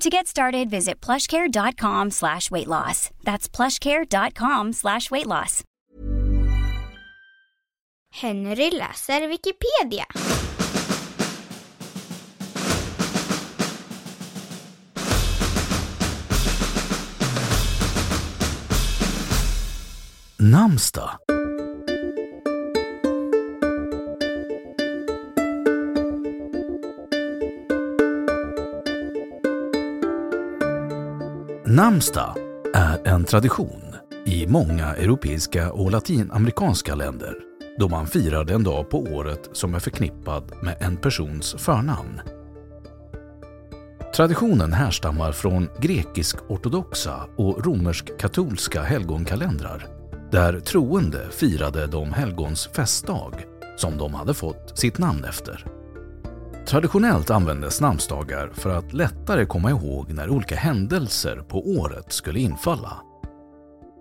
To get started, visit plushcare.com slash weight loss. That's plushcare.com slash weight loss. Henry läser Wikipedia. Namnsdag. Namnsdag är en tradition i många europeiska och latinamerikanska länder då man firar den dag på året som är förknippad med en persons förnamn. Traditionen härstammar från grekisk-ortodoxa och romersk-katolska helgonkalendrar där troende firade de helgons festdag som de hade fått sitt namn efter. Traditionellt användes namnsdagar för att lättare komma ihåg när olika händelser på året skulle infalla.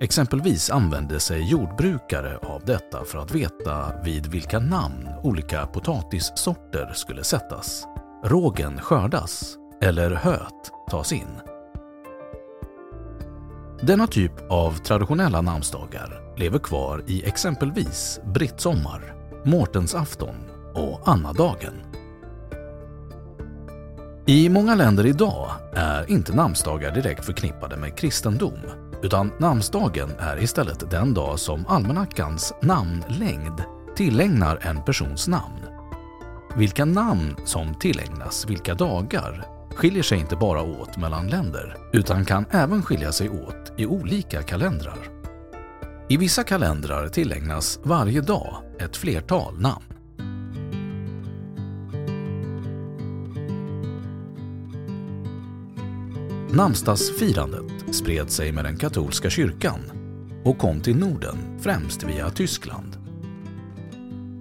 Exempelvis använde sig jordbrukare av detta för att veta vid vilka namn olika potatissorter skulle sättas, rågen skördas eller höet tas in. Denna typ av traditionella namnsdagar lever kvar i exempelvis brittsommar, Mårtensafton och Annadagen. I många länder idag är inte namnsdagar direkt förknippade med kristendom utan namnsdagen är istället den dag som almanackans namnlängd tillägnar en persons namn. Vilka namn som tillägnas vilka dagar skiljer sig inte bara åt mellan länder utan kan även skilja sig åt i olika kalendrar. I vissa kalendrar tillägnas varje dag ett flertal namn. Namnsdagsfirandet spred sig med den katolska kyrkan och kom till Norden främst via Tyskland.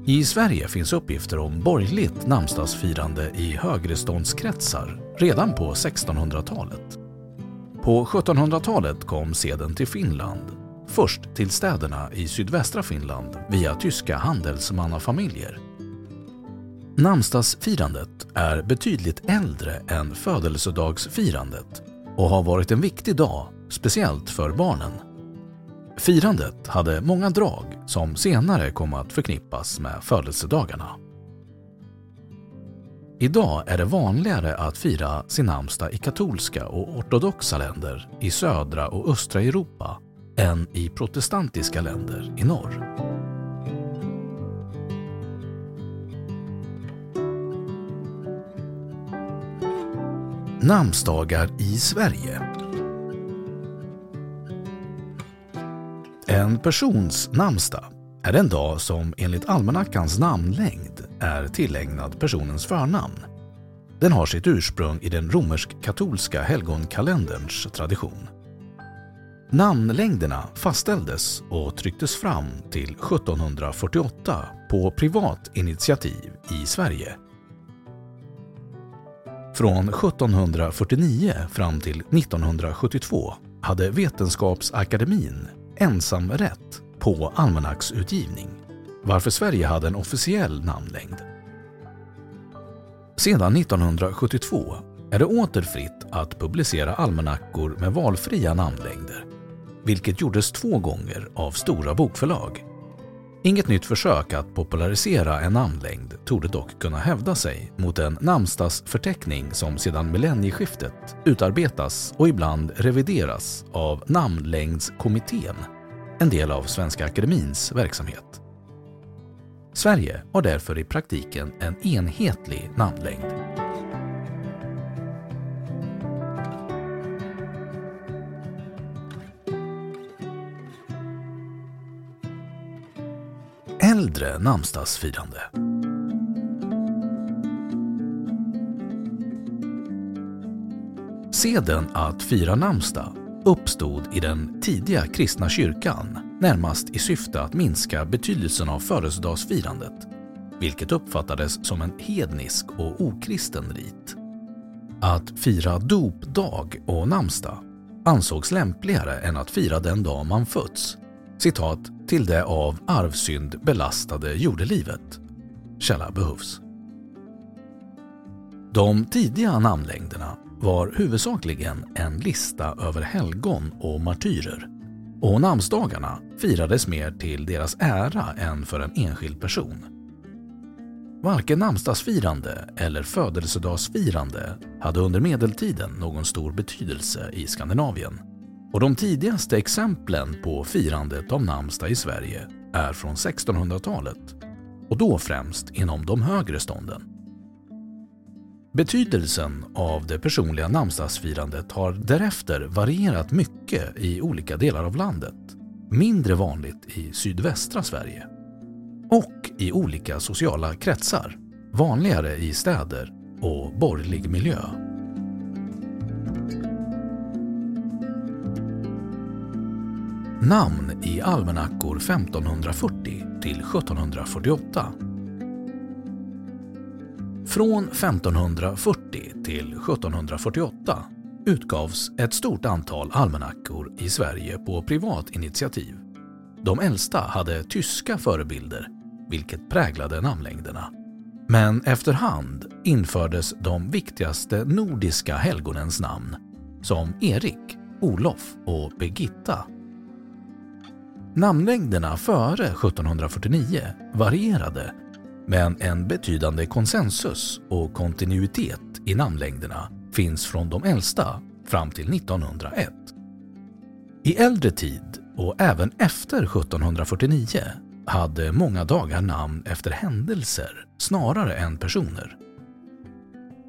I Sverige finns uppgifter om borgerligt namnsdagsfirande i högreståndskretsar redan på 1600-talet. På 1700-talet kom seden till Finland, först till städerna i sydvästra Finland via tyska handelsmannafamiljer. Namnsdagsfirandet är betydligt äldre än födelsedagsfirandet och har varit en viktig dag, speciellt för barnen. Firandet hade många drag som senare kom att förknippas med födelsedagarna. Idag är det vanligare att fira sin namnsdag i katolska och ortodoxa länder i södra och östra Europa än i protestantiska länder i norr. Namnsdagar i Sverige En persons namnsdag är en dag som enligt almanackans namnlängd är tillägnad personens förnamn. Den har sitt ursprung i den romersk-katolska helgonkalenderns tradition. Namnlängderna fastställdes och trycktes fram till 1748 på privat initiativ i Sverige. Från 1749 fram till 1972 hade Vetenskapsakademin ensamrätt på almanacksutgivning. varför Sverige hade en officiell namnlängd. Sedan 1972 är det åter fritt att publicera almanackor med valfria namnlängder, vilket gjordes två gånger av stora bokförlag. Inget nytt försök att popularisera en namnlängd torde dock kunna hävda sig mot en namnsdagsförteckning som sedan millennieskiftet utarbetas och ibland revideras av Namnlängdskommittén, en del av Svenska Akademins verksamhet. Sverige har därför i praktiken en enhetlig namnlängd. Äldre namnsdagsfirande Seden att fira namnsdag uppstod i den tidiga kristna kyrkan närmast i syfte att minska betydelsen av födelsedagsfirandet, vilket uppfattades som en hednisk och okristen rit. Att fira dopdag och namnsdag ansågs lämpligare än att fira den dag man fötts, citat, till det av arvsynd belastade jordelivet. Källa behövs. De tidiga namnlängderna var huvudsakligen en lista över helgon och martyrer och namnsdagarna firades mer till deras ära än för en enskild person. Varken namnsdagsfirande eller födelsedagsfirande hade under medeltiden någon stor betydelse i Skandinavien och de tidigaste exemplen på firandet av namnsdag i Sverige är från 1600-talet och då främst inom de högre stånden. Betydelsen av det personliga namnsdagsfirandet har därefter varierat mycket i olika delar av landet. Mindre vanligt i sydvästra Sverige. Och i olika sociala kretsar. Vanligare i städer och borgerlig miljö. Namn i almanackor 1540 till 1748 från 1540 till 1748 utgavs ett stort antal almanackor i Sverige på privat initiativ. De äldsta hade tyska förebilder, vilket präglade namnlängderna. Men efterhand infördes de viktigaste nordiska helgonens namn, som Erik, Olof och Birgitta. Namnlängderna före 1749 varierade men en betydande konsensus och kontinuitet i namnlängderna finns från de äldsta fram till 1901. I äldre tid och även efter 1749 hade många dagar namn efter händelser snarare än personer.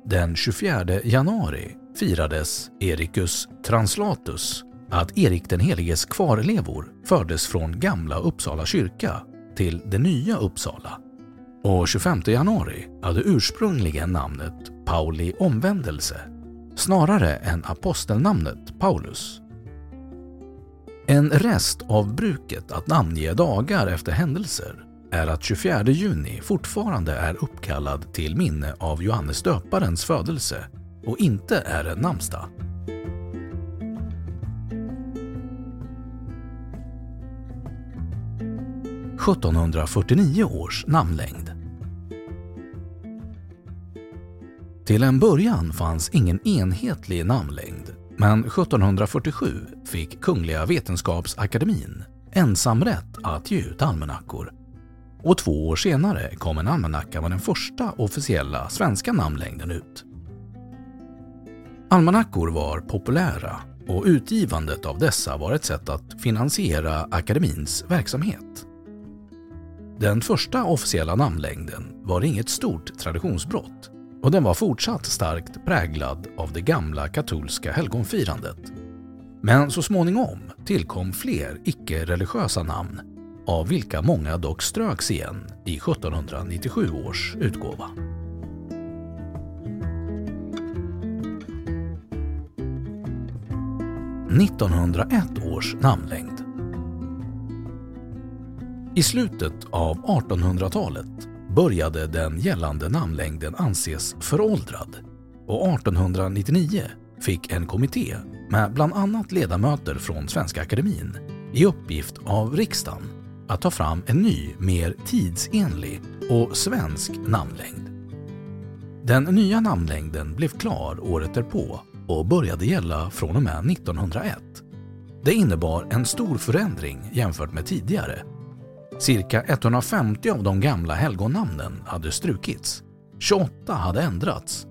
Den 24 januari firades Ericus Translatus, att Erik den heliges kvarlevor fördes från gamla Uppsala kyrka till det nya Uppsala och 25 januari hade ursprungligen namnet Pauli omvändelse snarare än apostelnamnet Paulus. En rest av bruket att namnge dagar efter händelser är att 24 juni fortfarande är uppkallad till minne av Johannes döparens födelse och inte är en namnsdag. –1749 års namnlängd Till en början fanns ingen enhetlig namnlängd, men 1747 fick Kungliga Vetenskapsakademin ensamrätt att ge ut almanackor. Och två år senare kom en almanacka med den första officiella svenska namnlängden ut. Almanackor var populära och utgivandet av dessa var ett sätt att finansiera akademins verksamhet. Den första officiella namnlängden var inget stort traditionsbrott och den var fortsatt starkt präglad av det gamla katolska helgonfirandet. Men så småningom tillkom fler icke-religiösa namn, av vilka många dock ströks igen i 1797 års utgåva. –1901 års namnlängd. I slutet av 1800-talet började den gällande namnlängden anses föråldrad och 1899 fick en kommitté med bland annat ledamöter från Svenska Akademin i uppgift av riksdagen att ta fram en ny, mer tidsenlig och svensk namnlängd. Den nya namnlängden blev klar året därpå och började gälla från och med 1901. Det innebar en stor förändring jämfört med tidigare. Cirka 150 av de gamla helgonnamnen hade strukits, 28 hade ändrats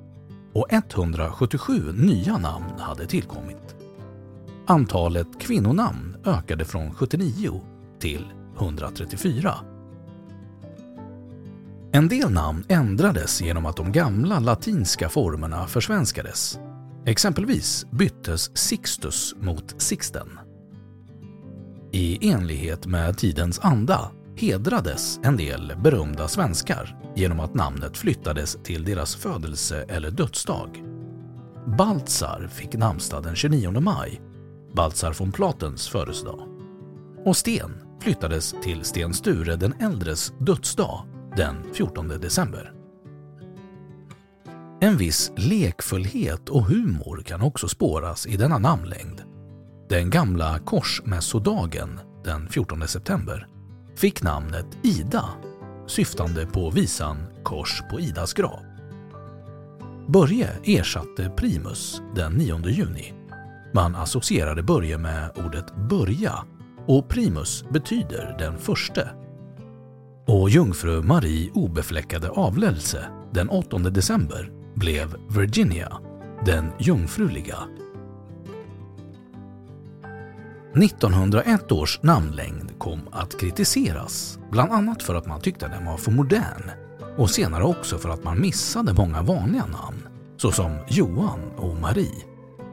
och 177 nya namn hade tillkommit. Antalet kvinnonamn ökade från 79 till 134. En del namn ändrades genom att de gamla latinska formerna försvenskades. Exempelvis byttes Sixtus mot Sixten. I enlighet med tidens anda hedrades en del berömda svenskar genom att namnet flyttades till deras födelse eller dödsdag. Baltzar fick namnsdag den 29 maj, Baltzar von Platens födelsedag. Och Sten flyttades till Sten Sture den äldres dödsdag den 14 december. En viss lekfullhet och humor kan också spåras i denna namnlängd. Den gamla korsmässodagen den 14 september fick namnet Ida, syftande på visan Kors på Idas grav. Börje ersatte Primus den 9 juni. Man associerade Börje med ordet börja och Primus betyder den förste. Och jungfru Marie obefläckade Avlelse den 8 december blev Virginia, den jungfruliga 1901 års namnlängd kom att kritiseras, bland annat för att man tyckte den var för modern och senare också för att man missade många vanliga namn, såsom Johan och Marie.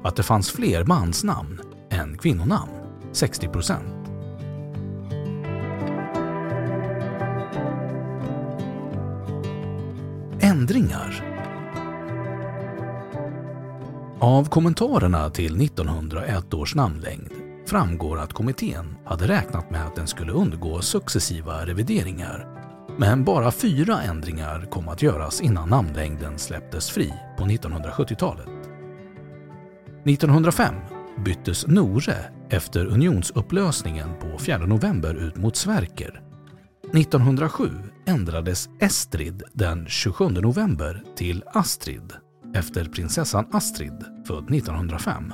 Att det fanns fler mansnamn än kvinnonamn, 60 procent. Ändringar Av kommentarerna till 1901 års namnlängd framgår att kommittén hade räknat med att den skulle undergå successiva revideringar. Men bara fyra ändringar kom att göras innan namnlängden släpptes fri på 1970-talet. 1905 byttes Nore efter unionsupplösningen på 4 november ut mot Sverker. 1907 ändrades Estrid den 27 november till Astrid efter prinsessan Astrid född 1905.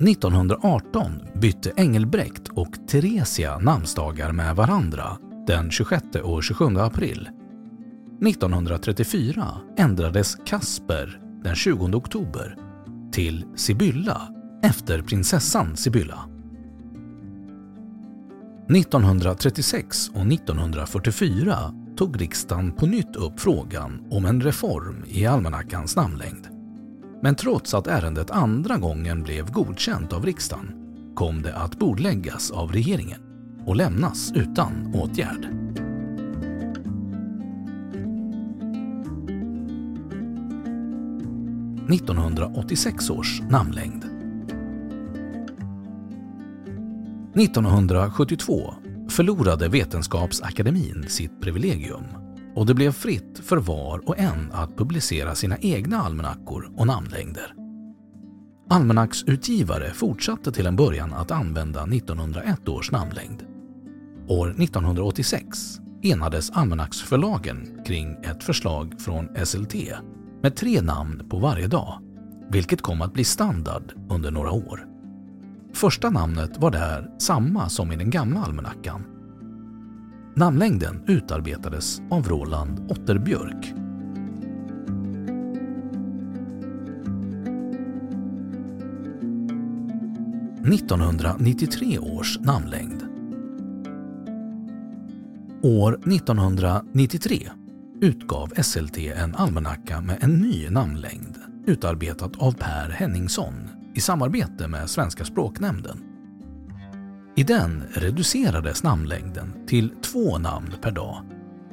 1918 bytte Engelbrekt och Theresia namnsdagar med varandra den 26 och 27 april. 1934 ändrades Kasper den 20 oktober till Sibylla efter prinsessan Sibylla. 1936 och 1944 tog riksdagen på nytt upp frågan om en reform i almanackans namnlängd. Men trots att ärendet andra gången blev godkänt av riksdagen kom det att bordläggas av regeringen och lämnas utan åtgärd. –1986 års namnlängd. 1972 förlorade Vetenskapsakademin sitt privilegium och det blev fritt för var och en att publicera sina egna almanackor och namnlängder. Almanacksutgivare fortsatte till en början att använda 1901 års namnlängd. År 1986 enades almanacksförlagen kring ett förslag från SLT med tre namn på varje dag, vilket kom att bli standard under några år. Första namnet var där samma som i den gamla almanackan Namnlängden utarbetades av Roland Otterbjörk. –1993 års namnlängd. År 1993 utgav SLT en almanacka med en ny namnlängd utarbetat av Per Henningsson i samarbete med Svenska språknämnden. I den reducerades namnlängden till två namn per dag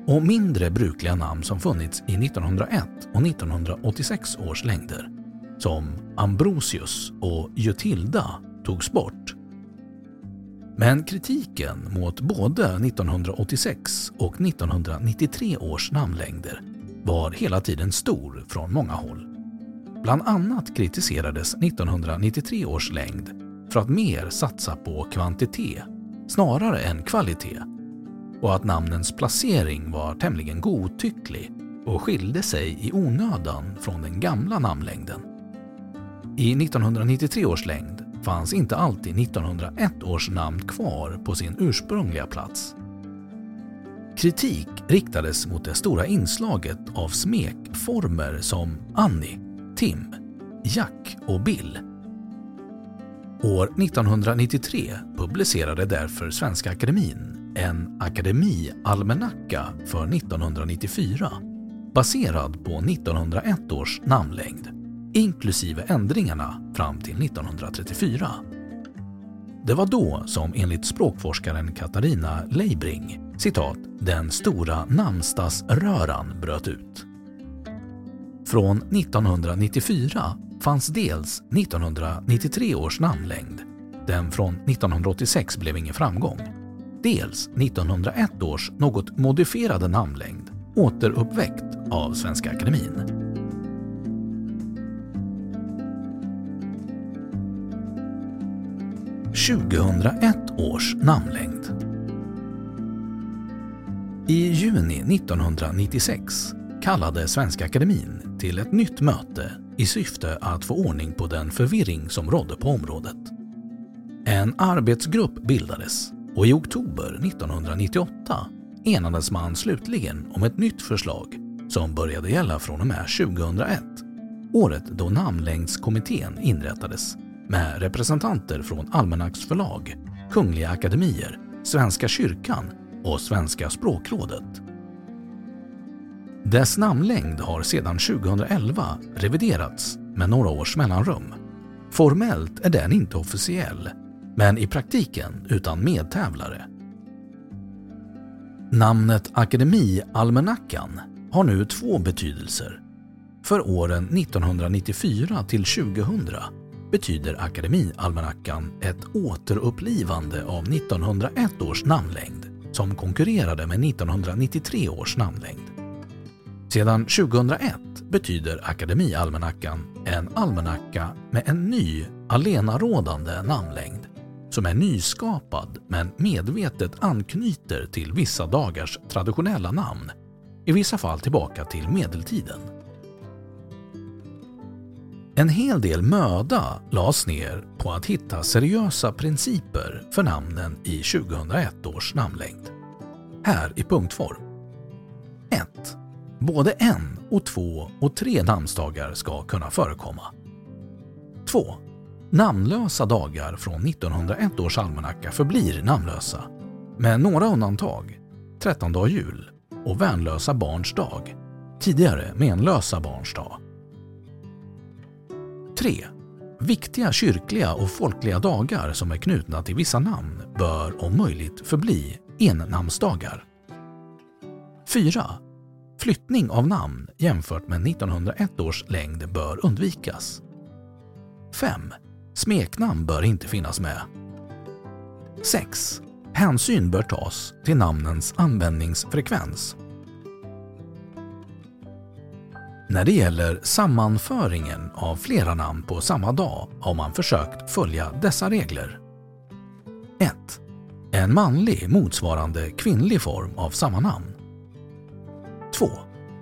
och mindre brukliga namn som funnits i 1901 och 1986 års längder, som Ambrosius och Jutilda, togs bort. Men kritiken mot både 1986 och 1993 års namnlängder var hela tiden stor från många håll. Bland annat kritiserades 1993 års längd för att mer satsa på kvantitet snarare än kvalitet och att namnens placering var tämligen godtycklig och skilde sig i onödan från den gamla namnlängden. I 1993 års längd fanns inte alltid 1901 års namn kvar på sin ursprungliga plats. Kritik riktades mot det stora inslaget av smekformer som Annie, Tim, Jack och Bill. År 1993 publicerade därför Svenska Akademin en akademialmanacka för 1994 baserad på 1901 års namnlängd inklusive ändringarna fram till 1934. Det var då som enligt språkforskaren Katarina Leibring citat, ”den stora namnsdagsröran bröt ut”. Från 1994 fanns dels 1993 års namnlängd, den från 1986 blev ingen framgång, dels 1901 års något modifierade namnlängd, återuppväckt av Svenska Akademien. 2001 års namnlängd. I juni 1996 kallade Svenska Akademien till ett nytt möte i syfte att få ordning på den förvirring som rådde på området. En arbetsgrupp bildades och i oktober 1998 enades man slutligen om ett nytt förslag som började gälla från och med 2001, året då namnlängdskommittén inrättades med representanter från almanacksförlag, Kungliga Akademier, Svenska kyrkan och Svenska språkrådet. Dess namnlängd har sedan 2011 reviderats med några års mellanrum. Formellt är den inte officiell, men i praktiken utan medtävlare. Namnet Akademialmanackan har nu två betydelser. För åren 1994 till 2000 betyder Akademialmanackan ett återupplivande av 1901 års namnlängd som konkurrerade med 1993 års namnlängd. Sedan 2001 betyder Akademialmanackan en almanacka med en ny, alenarådande namnlängd som är nyskapad men medvetet anknyter till vissa dagars traditionella namn, i vissa fall tillbaka till medeltiden. En hel del möda lades ner på att hitta seriösa principer för namnen i 2001 års namnlängd. Här i punktform. 1. Både en och två och tre namnsdagar ska kunna förekomma. 2. Namnlösa dagar från 1901 års almanacka förblir namnlösa, med några undantag, 13 dag jul och värnlösa barns dag, tidigare menlösa barns dag. 3. Viktiga kyrkliga och folkliga dagar som är knutna till vissa namn bör om möjligt förbli ennamnsdagar. 4. Flyttning av namn jämfört med 1901 års längd bör undvikas. 5. Smeknamn bör inte finnas med. 6. Hänsyn bör tas till namnens användningsfrekvens när det gäller sammanföringen av flera namn på samma dag har man försökt följa dessa regler. 1. En manlig motsvarande kvinnlig form av samma namn. 2.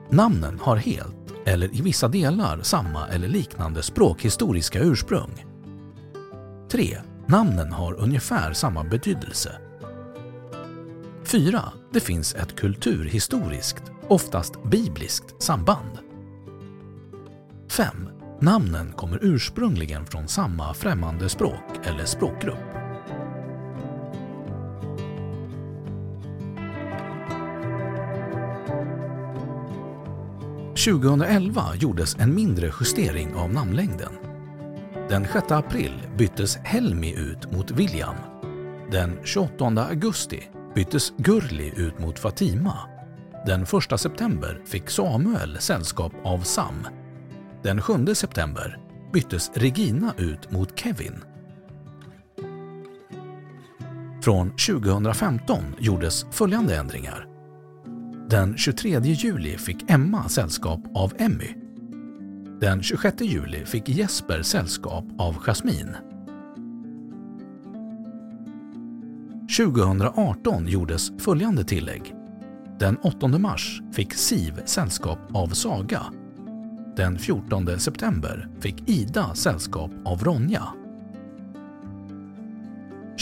Namnen har helt eller i vissa delar samma eller liknande språkhistoriska ursprung. 3. Namnen har ungefär samma betydelse. 4. Det finns ett kulturhistoriskt, oftast bibliskt, samband. 5. Namnen kommer ursprungligen från samma främmande språk eller språkgrupp. –2011 gjordes en mindre justering av namnlängden. Den 6 april byttes Helmi ut mot William. Den 28 augusti byttes Gurli ut mot Fatima. Den 1 september fick Samuel sällskap av Sam den 7 september byttes Regina ut mot Kevin. Från 2015 gjordes följande ändringar. Den 23 juli fick Emma sällskap av Emmy. Den 26 juli fick Jesper sällskap av Jasmine. 2018 gjordes följande tillägg. Den 8 mars fick Siv sällskap av Saga. Den 14 september fick Ida sällskap av Ronja.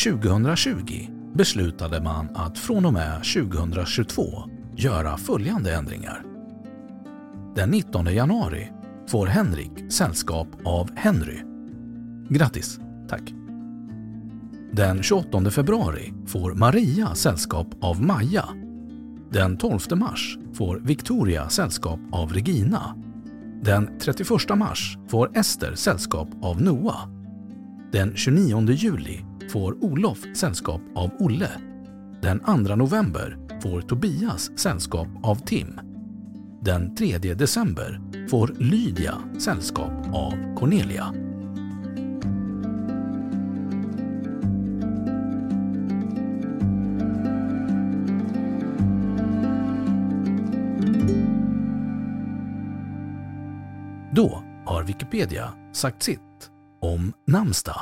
2020 beslutade man att från och med 2022 göra följande ändringar. Den 19 januari får Henrik sällskap av Henry. Grattis! Tack! Den 28 februari får Maria sällskap av Maja. Den 12 mars får Victoria sällskap av Regina. Den 31 mars får Ester sällskap av Noah. Den 29 juli får Olof sällskap av Olle. Den 2 november får Tobias sällskap av Tim. Den 3 december får Lydia sällskap av Cornelia. Då har Wikipedia sagt sitt om namnsdag.